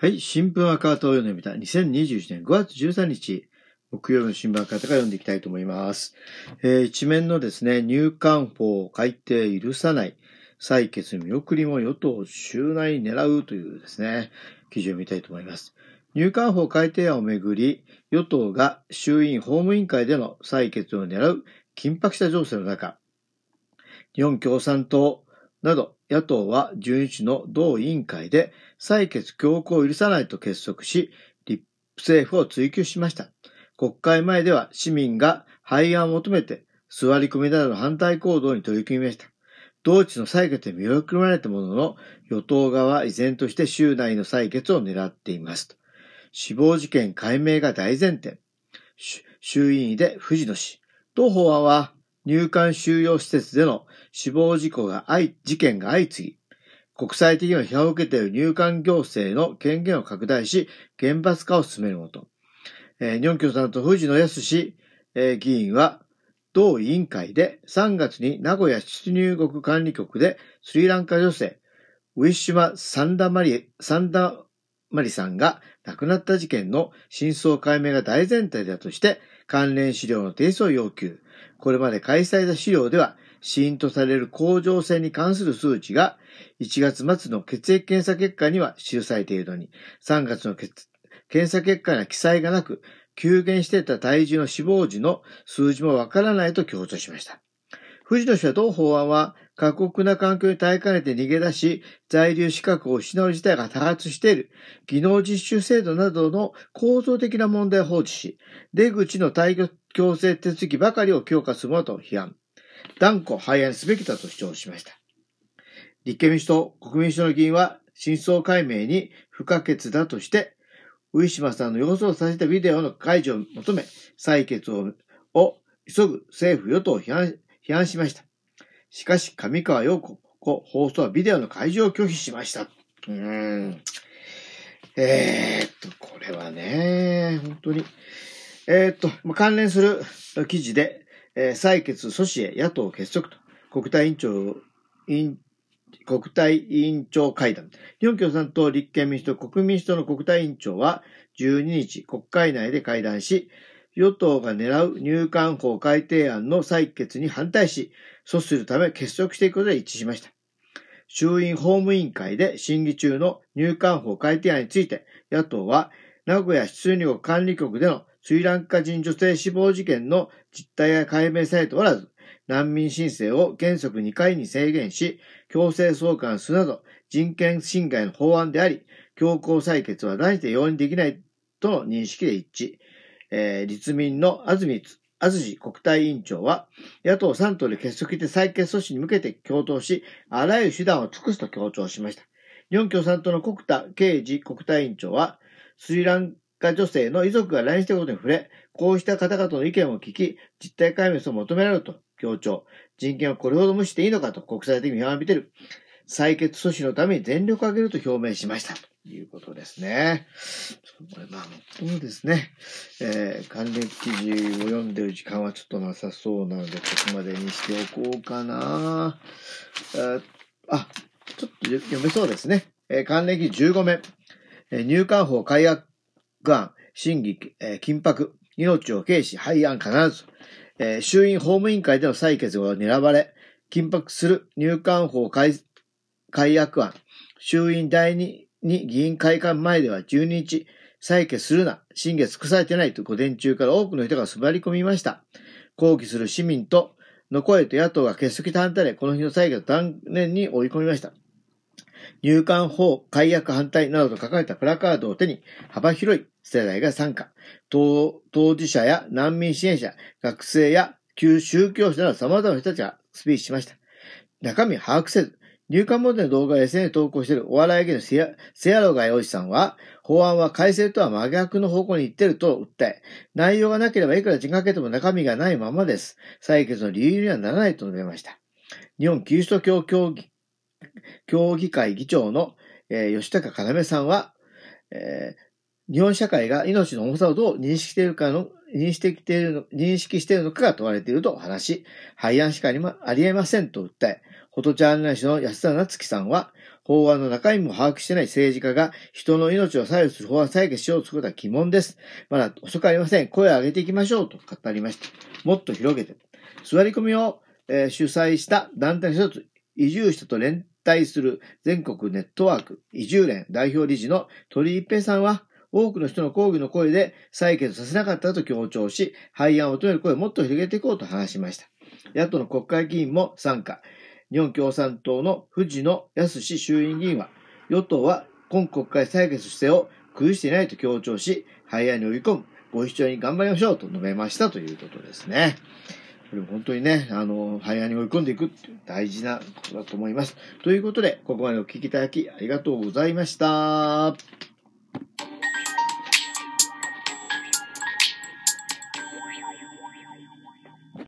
はい。新聞赤旗を読んでみた。2021年5月13日、木曜日の新聞赤旗から読んでいきたいと思います。えー一面のですね、入管法改定許さない、採決見送りも与党襲内狙うというですね、記事を見たいと思います。入管法改定案をめぐり、与党が衆院法務委員会での採決を狙う緊迫した情勢の中、日本共産党など野党は12日の同委員会で採決強行を許さないと結束し、立政府を追及しました。国会前では市民が廃案を求めて座り込みなどの反対行動に取り組みました。同地の採決で見送られたものの、与党側は依然として州内の採決を狙っています。死亡事件解明が大前提。衆院で藤野氏。同法案は入管収容施設での死亡事故が相、事件が相次ぎ、国際的な批判を受けている入管行政の権限を拡大し、厳罰化を進めるもと。えー日本共産党藤野康氏、えー議員は、同委員会で3月に名古屋出入国管理局でスリランカ女性、ウィッシュマ・サンダマリ、サンダマリさんが亡くなった事件の真相解明が大前提だとして関連資料の提出を要求。これまで開催した資料では死因とされる甲状腺に関する数値が1月末の血液検査結果には記されているのに、3月の検査結果には記載がなく、急減していた体重の死亡時の数字もわからないと強調しました。藤野氏は同法案は過酷な環境に耐えかねて逃げ出し、在留資格を失う事態が多発している技能実習制度などの構造的な問題を放置し、出口の退去強制手続きばかりを強化するものと批判。断固廃案すべきだと主張しました。立憲民主党、国民主党の議員は真相解明に不可欠だとして、ウィシマさんの様子をさせたビデオの解除を求め、採決をを急ぐ政府与党を批判批判しました。しかし、上川陽子放送はビデオの解除を拒否しました。うーん。えー、っと、これはね、本当に。えー、っと、ま関連する記事で、えー採決阻止へ野党結束と、国対委員長、委員国対委員長会談。日本共産党、立憲民主党、国民民主党の国対委員長は12日、国会内で会談し、与党が狙う入管法改定案の採決に反対し、阻止するため結束していくことで一致しました。衆院法務委員会で審議中の入管法改定案について、野党は名古屋出入国管理局でのスリランカ人女性死亡事件の実態が解明されておらず、難民申請を原則2回に制限し、強制送還するなど人権侵害の法案であり、強行採決は断じて容認できないとの認識で一致。えー立民の安住、安住国対委員長は、野党3党で結束して採決阻止に向けて共闘し、あらゆる手段を尽くすと強調しました。日本共産党の国田刑事国対委員長は、スリランカ女性の遺族が来日したことに触れ、こうした方々の意見を聞き、実態解明を求められると強調。人権をこれほど無視していいのかと国際的に批判を浴びている。採決阻止のために全力を挙げると表明しました。ということですね。これまあ、本当ですね。えー関連記事を読んでる時間はちょっとなさそうなので、ここまでにしておこうかな。えーあ、ちょっと読めそうですね。えー関連記事15面。えー入管法改悪案、審議、えー緊迫、命を軽視、廃案必ず。えー衆院法務委員会での採決が狙われ、緊迫する入管法改改悪案、衆院第二に議員会館前では12日、採決するな、審議尽くされてないと午前中から多くの人が座り込みました。抗議する市民との声と野党が結束して反対で、この日の採決を断念に追い込みました。入管法改悪反対などと書かれたプラカードを手に幅広い世代が参加。当事者や難民支援者、学生や旧宗教者など様々な人たちがスピーチしました。中身把握せず、入管問題の動画を SNS に投稿しているお笑い芸のセアセアロガイおじさんは、法案は改正とは真逆の方向に行っていると訴え、内容がなければいくら時間かけても中身がないままです。採決の理由にはならないと述べました。日本キリスト教協議協議会議長の、えー吉高要さんは、えー日本社会が命の重さをどう認識しているかの、認識しているの、認識しているのかが問われていると話し、廃案しかありまありえませんと訴え、フォトジャーナリストの安田夏樹さんは、法案の中身も把握してない政治家が人の命を左右する法案採決しようとすることは疑問です。まだ遅くありません。声を上げていきましょうと語りました。もっと広げて。座り込みを、えー、主催した団体の一つ、移住者と連帯する全国ネットワーク移住連代表理事の鳥一平さんは、多くの人の抗議の声で採決させなかったと強調し、廃案を求める声をもっと広げていこうと話しました。野党の国会議員も参加。日本共産党の藤野康衆院議員は、与党は今国会採決姿勢を崩していないと強調し、廃案に追い込む、ご一緒に頑張りましょうと述べましたということですね。これも本当にね、あの、廃案に追い込んでいくって大事なことだと思います。ということで、ここまでお聞きいただきありがとうございました。